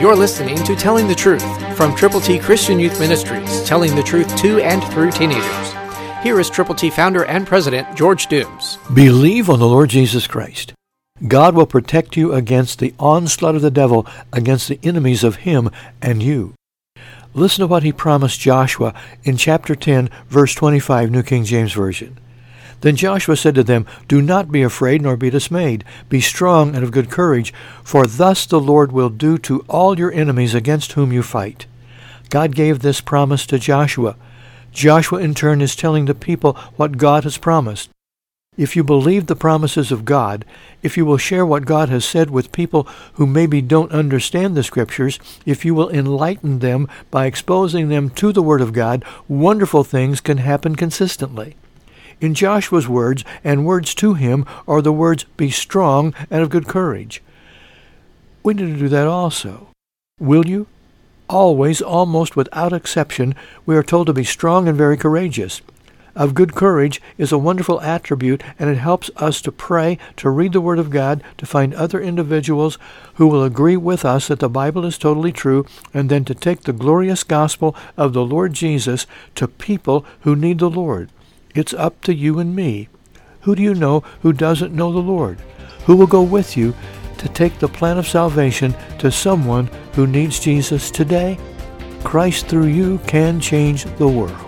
You're listening to Telling the Truth from Triple T Christian Youth Ministries, telling the truth to and through teenagers. Here is Triple T founder and president George Dooms. Believe on the Lord Jesus Christ. God will protect you against the onslaught of the devil, against the enemies of him and you. Listen to what he promised Joshua in chapter 10, verse 25, New King James Version. Then Joshua said to them, Do not be afraid nor be dismayed. Be strong and of good courage, for thus the Lord will do to all your enemies against whom you fight. God gave this promise to Joshua. Joshua in turn is telling the people what God has promised. If you believe the promises of God, if you will share what God has said with people who maybe don't understand the Scriptures, if you will enlighten them by exposing them to the Word of God, wonderful things can happen consistently. In Joshua's words, and words to him, are the words, Be strong and of good courage. We need to do that also. Will you? Always, almost without exception, we are told to be strong and very courageous. Of good courage is a wonderful attribute, and it helps us to pray, to read the Word of God, to find other individuals who will agree with us that the Bible is totally true, and then to take the glorious gospel of the Lord Jesus to people who need the Lord. It's up to you and me. Who do you know who doesn't know the Lord? Who will go with you to take the plan of salvation to someone who needs Jesus today? Christ through you can change the world.